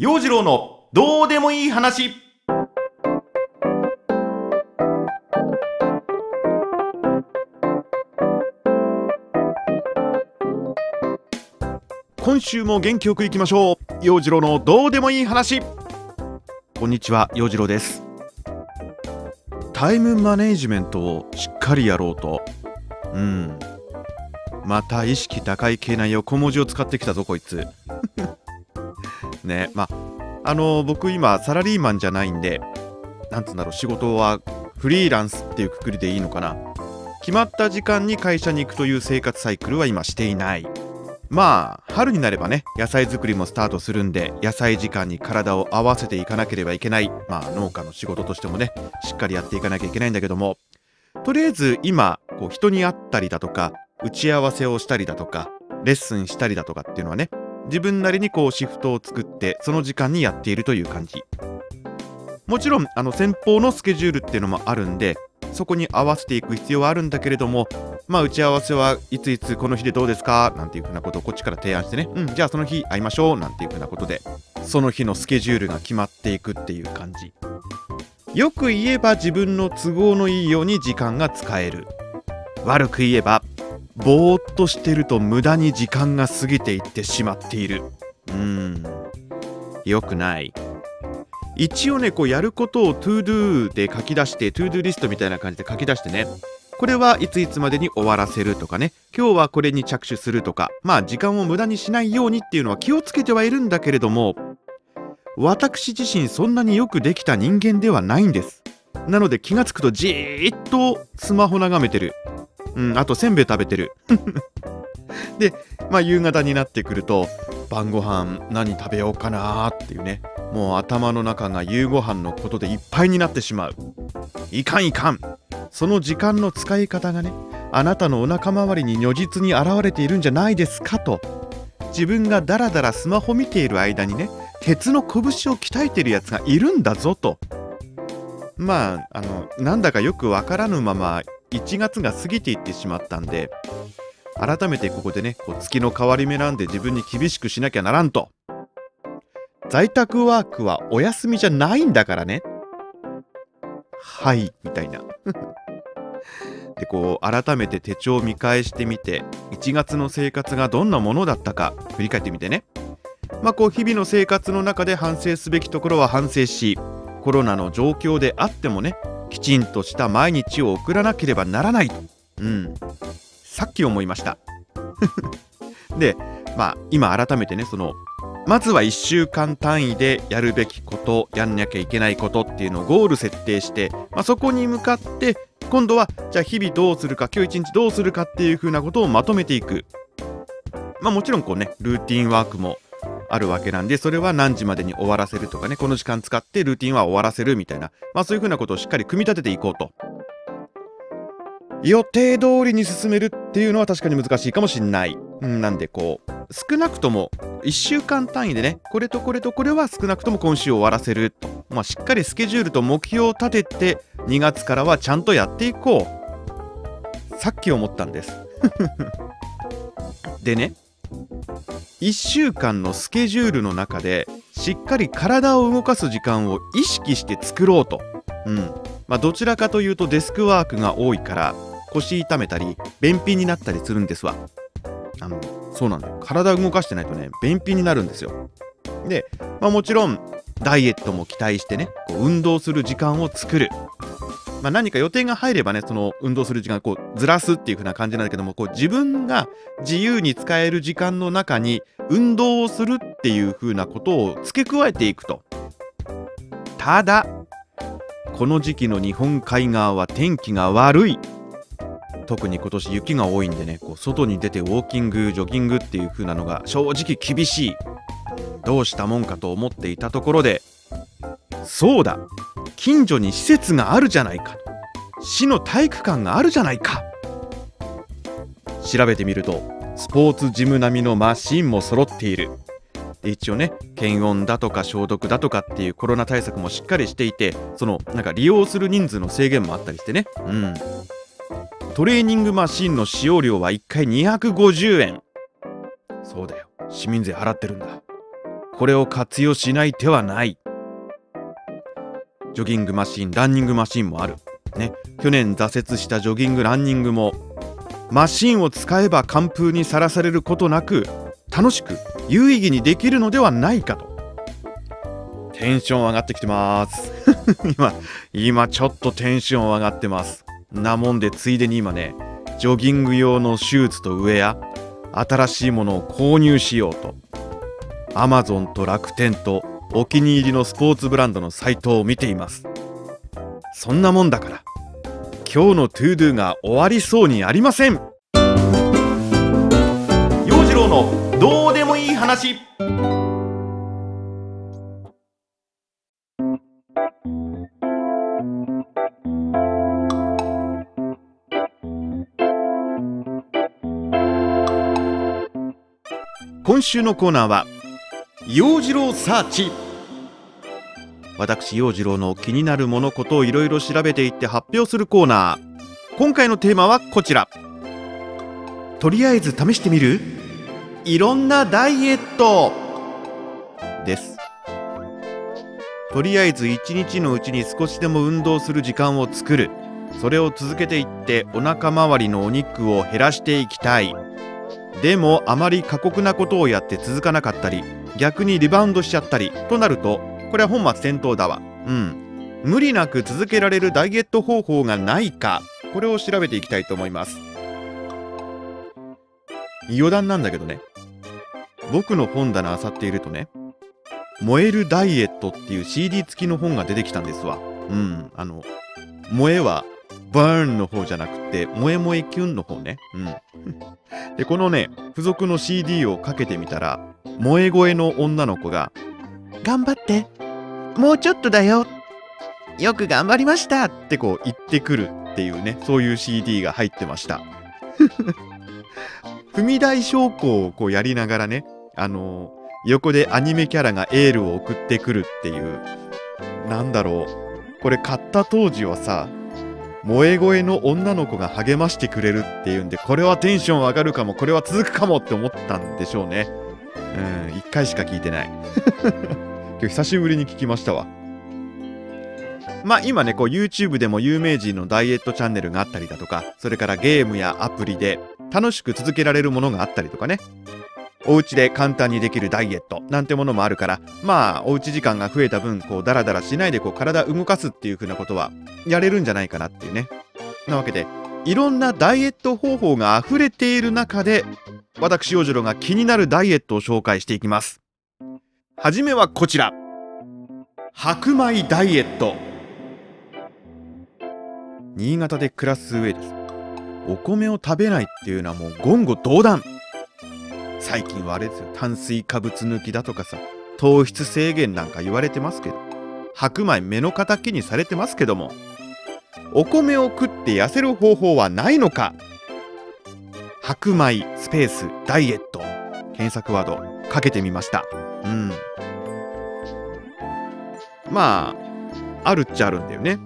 陽次郎のどうでもいい話。今週も元気よくいきましょう。陽次郎のどうでもいい話。こんにちは陽次郎です。タイムマネジメントをしっかりやろうと。うん。また意識高い系内横文字を使ってきたぞこいつ。ね。まああの僕今サラリーマンじゃないんでなんつうんだろう仕事はフリーランスっていうくくりでいいのかな。決まった時間に会社に行くという生活サイクルは今していない。まあ春になればね野菜作りもスタートするんで野菜時間に体を合わせていかなければいけない。まあ農家の仕事としてもねしっかりやっていかなきゃいけないんだけども。とりあえず今こう人に会ったりだとか打ち合わせをしたりだとかレッスンしたりだとかっていうのはね自分なりにこうシフトを作ってその時間にやっているという感じ。もちろんあの先方のスケジュールっていうのもあるんでそこに合わせていく必要はあるんだけれどもまあ打ち合わせはいついつこの日でどうですか？なんていうふうなことをこっちから提案してね。うんじゃあその日会いましょうなんていうふうなことでその日のスケジュールが決まっていくっていう感じ。よく言えば自分の都合のいいように時間が使える。悪く言えばぼーっとしてると無駄に時間が過ぎていってしまっている。うーん。よくない。一応ねこうやることを ToDo で書き出して ToDo リストみたいな感じで書き出してね。これはいついつまでに終わらせるとかね。今日はこれに着手するとか。まあ時間を無駄にしないようにっていうのは気をつけてはいるんだけれども私自身そんなによくできた人間ではないんです。なので気がつくとじーっとスマホ眺めてる。うんあとせんべい食べてる。でまあ夕方になってくると晩ご飯何食べようかなっていうね。もう頭の中が夕ご飯のことでいっぱいになってしまう。いかんいかん。その時間の使い方がねあなたのお腹周りに如実に現れているんじゃないですかと。自分がダラダラスマホ見ている間にね鉄の拳を鍛えてるやつがいるんだぞと。まああのなんだかよくわからぬまま1月が過ぎていってしまったんで改めてここでねこう月の変わり目なんで自分に厳しくしなきゃならんと。在宅ワークはお休みじゃないんだからね。はいみたいな。でこう改めて手帳を見返してみて1月の生活がどんなものだったか振り返ってみてね。まあこう日々の生活の中で反省すべきところは反省しコロナの状況であってもねきちんとした毎日を送らなければならないと。うん。さっき思いました。でまあ今改めてねそのまずは1週間単位でやるべきことやんなきゃいけないことっていうのをゴール設定して、まあ、そこに向かって今度はじゃあ日々どうするか今日一日どうするかっていう風なことをまとめていく。まあもちろんこうねルーティンワークもあるわけなんでそれは何時までに終わらせるとかねこの時間使ってルーティンは終わらせるみたいなまあそういう風なことをしっかり組み立てていこうと。予定通りに進めるっていうのは確かに難しいかもしんない。うんなんでこう少なくとも1週間単位でねこれとこれとこれは少なくとも今週終わらせると、まあ、しっかりスケジュールと目標を立てて2月からはちゃんとやっていこう。さっき思ったんです。でね1週間のスケジュールの中でしっかり体を動かす時間を意識して作ろうと、うん。まあ、どちらかというとデスクワークが多いから腰痛めたり便秘になったりするんですわ。あのそうなんだよ。体を動かしてないとね便秘になるんですよ。で、まあ、もちろんダイエットも期待してねこう運動する時間を作る。まあ、何か予定が入ればねその運動する時間をこうずらすっていう風な感じなんだけどもこう自分が自由に使える時間の中に運動をするっていう風なことを付け加えていくと。ただこの時期の日本海側は天気が悪い。特に今年雪が多いんでねこう外に出てウォーキングジョギングっていう風なのが正直厳しい。どうしたもんかと思っていたところでそうだ。近所に施設があるじゃないか。市の体育館があるじゃないか。調べてみるとスポーツジム並みのマシンも揃っている。一応ね検温だとか消毒だとかっていうコロナ対策もしっかりしていてそのなんか利用する人数の制限もあったりしてね。うん。トレーニングマシンの使用料は1回250円そうだよ。市民税払ってるんだ。これを活用しない手はない。ジョギングマシンランニングマシンもある。ね。去年挫折したジョギングランニングもマシンを使えば寒風にさらされることなく楽しく有意義にできるのではないかと。テンション上がってきてます。今今ちょっとテンション上がってます。なもんでついでに今ねジョギング用のシューズとウェア新しいものを購入しようと。Amazon と楽天とお気に入りのスポーツブランドのサイトを見ています。そんなもんだから今日の To Do が終わりそうにありません。陽次郎のどうでもいい話。今週のコーナーは陽次郎サーチ。私陽次郎の気になるものことをいろいろ調べていって発表するコーナー。今回のテーマはこちら。とりあえず試してみる？いろんなダイエット。です。とりあえず一日のうちに少しでも運動する時間を作る。それを続けていってお腹周りのお肉を減らしていきたい。でもあまり過酷なことをやって続かなかったり逆にリバウンドしちゃったりとなるとこれは本末転倒だわ。うん。無理なく続けられるダイエット方法がないかこれを調べていきたいと思います。余談なんだけどね。僕の本棚漁っているとね燃えるダイエットっていう CD 付きの本が出てきたんですわ。うん。あの燃えはバーンの方じゃなくて、萌え萌えキュンの方ね。うん。で、このね、付属の CD をかけてみたら、萌え声の女の子が、頑張ってもうちょっとだよよく頑張りましたってこう言ってくるっていうね、そういう CD が入ってました。踏み台昇降をこうやりながらね、あのー、横でアニメキャラがエールを送ってくるっていう、なんだろう。これ買った当時はさ、萌え声の女の子が励ましてくれるっていうんで、これはテンション上がるかも、これは続くかもって思ったんでしょうね。うん、一回しか聞いてない。今日久しぶりに聞きましたわ。まあ今ね、こう YouTube でも有名人のダイエットチャンネルがあったりだとか、それからゲームやアプリで楽しく続けられるものがあったりとかね。お家で簡単にできるダイエットなんてものもあるから、まあ、おうち時間が増えた分、こう、ダラダラしないで、こう、体動かすっていう風なことは、やれるんじゃないかなっていうね。なわけで、いろんなダイエット方法が溢れている中で、私、洋次郎が気になるダイエットを紹介していきます。はじめはこちら。白米ダイエット。新潟で暮らす上です。お米を食べないっていうのはもう言語道断。最近はあれですよ炭水化物抜きだとかさ糖質制限なんか言われてますけど白米目の敵にされてますけどもお米を食って痩せる方法はないのか？白米スペースダイエット。検索ワードかけてみました。うん。まああるっちゃあるんだよね。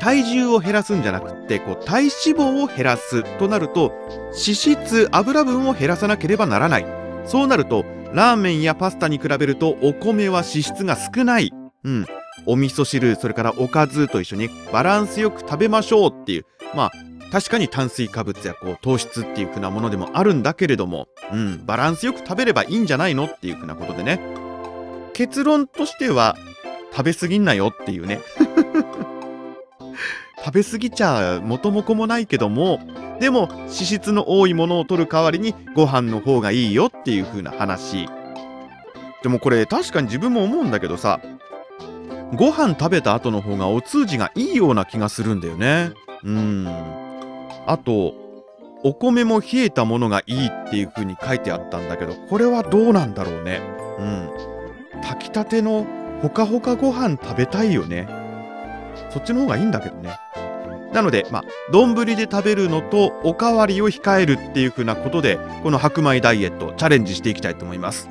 体重を減らすんじゃなくってこう体脂肪を減らすとなると脂質油分を減らさなければならない。そうなるとラーメンやパスタに比べるとお米は脂質が少ない。うん。お味噌汁それからおかずと一緒にバランスよく食べましょうっていう。まあ確かに炭水化物やこう糖質っていう風なものでもあるんだけれども、うん、バランスよく食べればいいんじゃないのっていう風なことでね。結論としては食べ過ぎんなよっていうね。食べ過ぎちゃ元も子もないけどもでも脂質の多いものを取る代わりにご飯の方がいいよっていう風な話。でもこれ確かに自分も思うんだけどさご飯食べた後の方がお通じがいいような気がするんだよね。うん。あとお米も冷えたものがいいっていう風に書いてあったんだけどこれはどうなんだろうね。うん。炊きたてのほかほかご飯食べたいよね。そっちの方がいいんだけどねなので、まあ、丼で食べるのとおかわりを控えるっていう風なことで、この白米ダイエットチャレンジしていきたいと思います。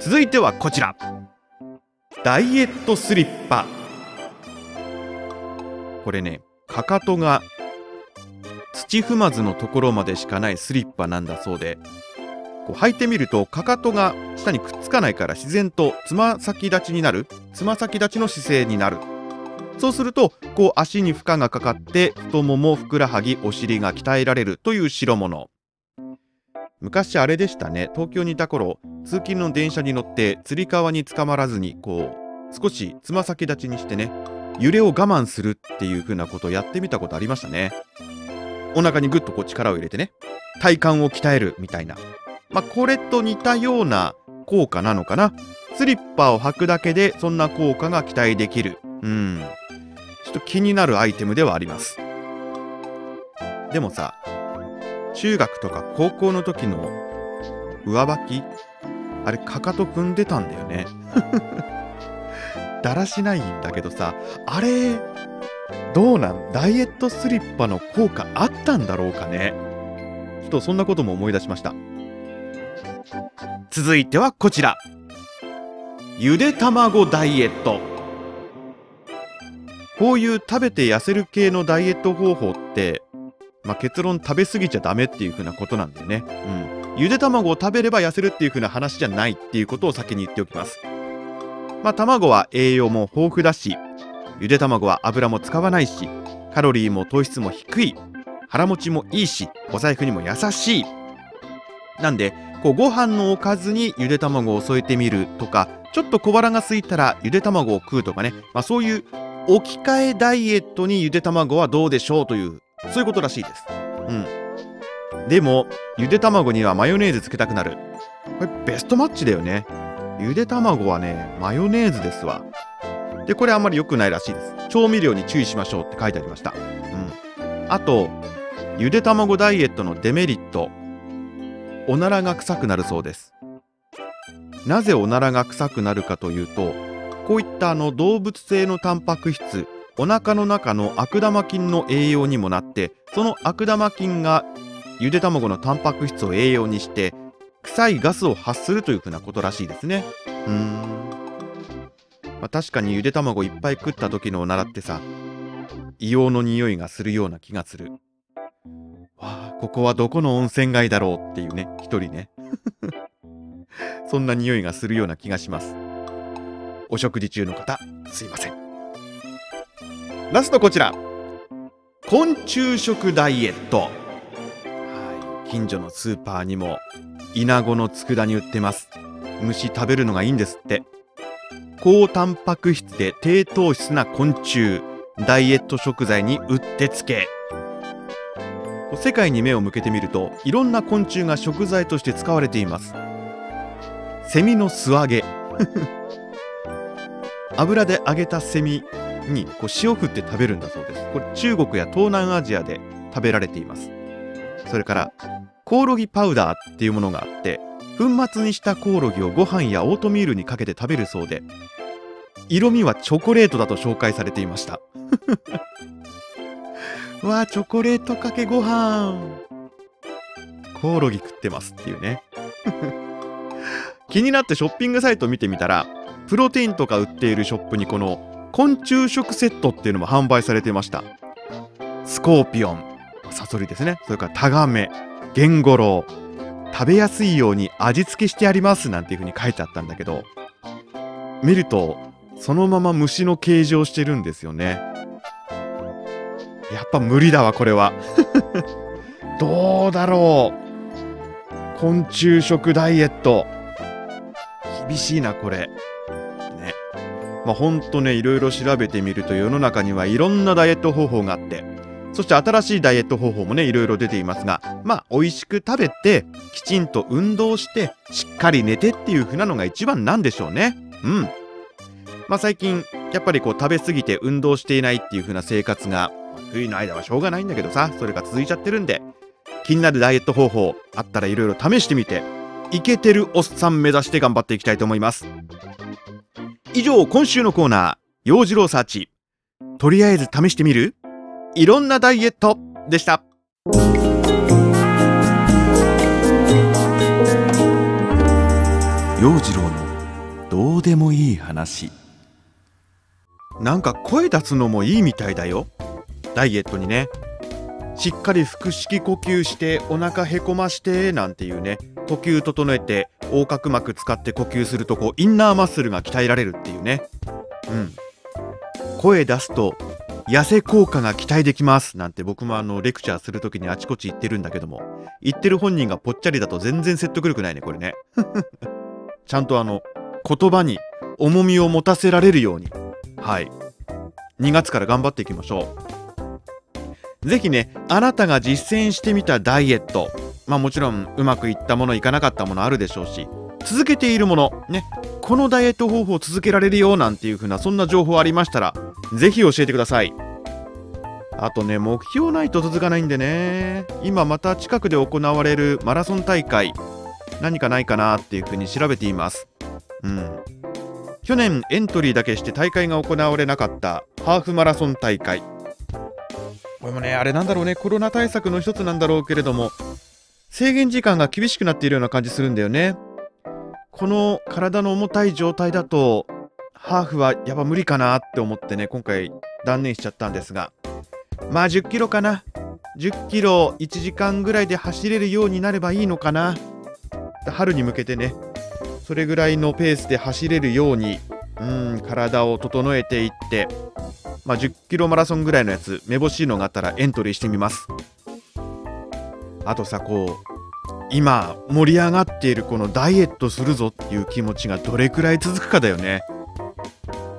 続いてはこちら。ダイエットスリッパ。これね、かかとが土踏まずのところまでしかないスリッパなんだそうで、こう履いてみるとかかとが下にくっつかないから自然とつま先立ちになるつま先立ちの姿勢になるそうするとこう足に負荷がかかって太ももふくらはぎお尻が鍛えられるという代物。昔あれでしたね。東京にいた頃通勤の電車に乗ってつり革につかまらずにこう少しつま先立ちにしてね揺れを我慢するっていう風なことをやってみたことありましたね。お腹にぐっとこう力を入れてね体幹を鍛えるみたいな。まあこれと似たような効果なのかな。スリッパを履くだけでそんな効果が期待できる。うん。と気になるアイテムではあります。でもさ中学とか高校の時の上履きあれかかと踏んでたんだよね。だらしないんだけどさあれどうなん？ダイエットスリッパの効果あったんだろうかね。ちょっとそんなことも思い出しました。続いてはこちら。ゆで卵ダイエット。こういう食べて痩せる系のダイエット方法ってまあ、結論食べ過ぎちゃダメっていう風なことなんだよね。うん。ゆで卵を食べれば痩せるっていう風な話じゃないっていうことを先に言っておきます。まあ、卵は栄養も豊富だし、ゆで卵は油も使わないし、カロリーも糖質も低い、腹持ちもいいし、お財布にも優しい。なんで、こうご飯のおかずにゆで卵を添えてみるとか、ちょっと小腹が空いたらゆで卵を食うとかね、まあ、そういう置き換えダイエットにゆで卵はどうでしょうというそういうことらしいです。うん。でも、ゆで卵にはマヨネーズつけたくなる。これベストマッチだよね。ゆで卵はね、マヨネーズですわ。で、これあんまり良くないらしいです。調味料に注意しましょうって書いてありました。うん。あと、ゆで卵ダイエットのデメリット。おならが臭くなるそうです。なぜおならが臭くなるかというと、こういったあの動物性のタンパク質、お腹の中の悪玉菌の栄養にもなってその悪玉菌がゆで卵のタンパク質を栄養にして臭いガスを発するというふうなことらしいですね。うーん、まあ、確かにゆで卵いっぱい食った時のおならってさ硫黄の匂いがするような気がする。わあここはどこの温泉街だろうっていうね一人ね。そんな匂いがするような気がします。お食事中の方すいません。ラストこちら。昆虫食ダイエット、はい、近所のスーパーにもイナゴの佃煮売ってます。虫食べるのがいいんですって。高タンパク質で低糖質な昆虫ダイエット食材にうってつけ。世界に目を向けてみるといろんな昆虫が食材として使われています。セミの素揚げ。油で揚げたセミにこう塩振って食べるんだそうです。これ中国や東南アジアで食べられています。それからコオロギパウダーっていうものがあって粉末にしたコオロギをご飯やオートミールにかけて食べるそうで色味はチョコレートだと紹介されていました。わあチョコレートかけご飯。コオロギ食ってますっていうね。気になってショッピングサイト見てみたらプロテインとか売っているショップにこの昆虫食セットっていうのも販売されていました。スコーピオン。サソリですね。それからタガメ。ゲンゴロウ。食べやすいように味付けしてあります。なんていう風に書いてあったんだけど。見るとそのまま虫の形状してるんですよね。やっぱ無理だわこれは。どうだろう。昆虫食ダイエット。厳しいなこれ。まあ、ほんとね、いろいろ調べてみると世の中にはいろんなダイエット方法があって、そして新しいダイエット方法もね、いろいろ出ていますが、まあ、美味しく食べて、きちんと運動して、しっかり寝てっていう風なのが一番なんでしょうね。うん。まあ、最近、やっぱりこう、食べ過ぎて運動していないっていう風な生活が、冬の間はしょうがないんだけどさ、それが続いちゃってるんで、気になるダイエット方法あったらいろいろ試してみて、イケてるおっさん目指して頑張っていきたいと思います。以上今週のコーナー陽次郎サーチ。とりあえず試してみる？いろんなダイエット。でした。陽次郎のどうでもいい話。なんか声出すのもいいみたいだよ。ダイエットにね。しっかり腹式呼吸してお腹へこましてなんていうね。呼吸整えて横隔膜使って呼吸するとこうインナーマッスルが鍛えられるっていうね。うん。声出すと痩せ効果が期待できますなんて僕もあのレクチャーする時にあちこち言ってるんだけども言ってる本人がぽっちゃりだと全然説得力ないねこれね。ちゃんとあの言葉に重みを持たせられるように。はい。2月から頑張っていきましょう。ぜひねあなたが実践してみたダイエットまあもちろんうまくいったものいかなかったものあるでしょうし続けているものねこのダイエット方法を続けられるよなんていう風なそんな情報ありましたらぜひ教えてください。あとね目標ないと続かないんでね。今また近くで行われるマラソン大会何かないかなっていう風に調べています。うん。去年エントリーだけして大会が行われなかったハーフマラソン大会。これもねあれなんだろうねコロナ対策の一つなんだろうけれども制限時間が厳しくなっているような感じするんだよね。この体の重たい状態だとハーフはやっぱ無理かなって思ってね今回断念しちゃったんですが。まあ10キロかな。10キロ1時間ぐらいで走れるようになればいいのかな。春に向けてね。それぐらいのペースで走れるようにうん体を整えていって。まあ10キロマラソンぐらいのやつめぼしいのがあったらエントリーしてみます。あとさこう今盛り上がっているこのダイエットするぞっていう気持ちがどれくらい続くかだよね。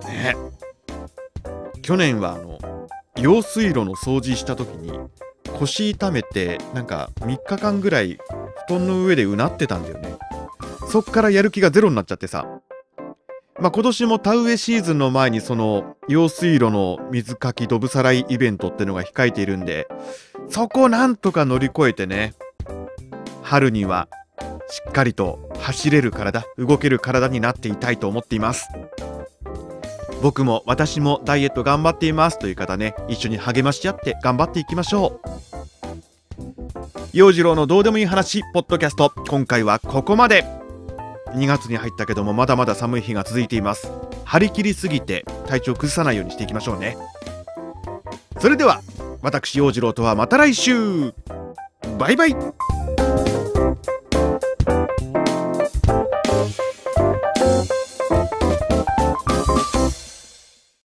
ね去年はあの用水路の掃除した時に腰痛めてなんか3日間ぐらい布団の上でうなってたんだよね。そっからやる気がゼロになっちゃってさ。まあ、今年も田植えシーズンの前にその用水路の水かきどぶさらいイベントってのが控えているんでそこをなんとか乗り越えてね。春にはしっかりと走れる体動ける体になっていたいと思っています。僕も私もダイエット頑張っています。という方ね一緒に励まし合って頑張っていきましょう。陽次郎のどうでもいい話ポッドキャスト。今回はここまで。2月に入ったけどもまだまだ寒い日が続いています。張り切りすぎて体調崩さないようにしていきましょうね。それでは私陽次郎とはまた来週。バイバイ。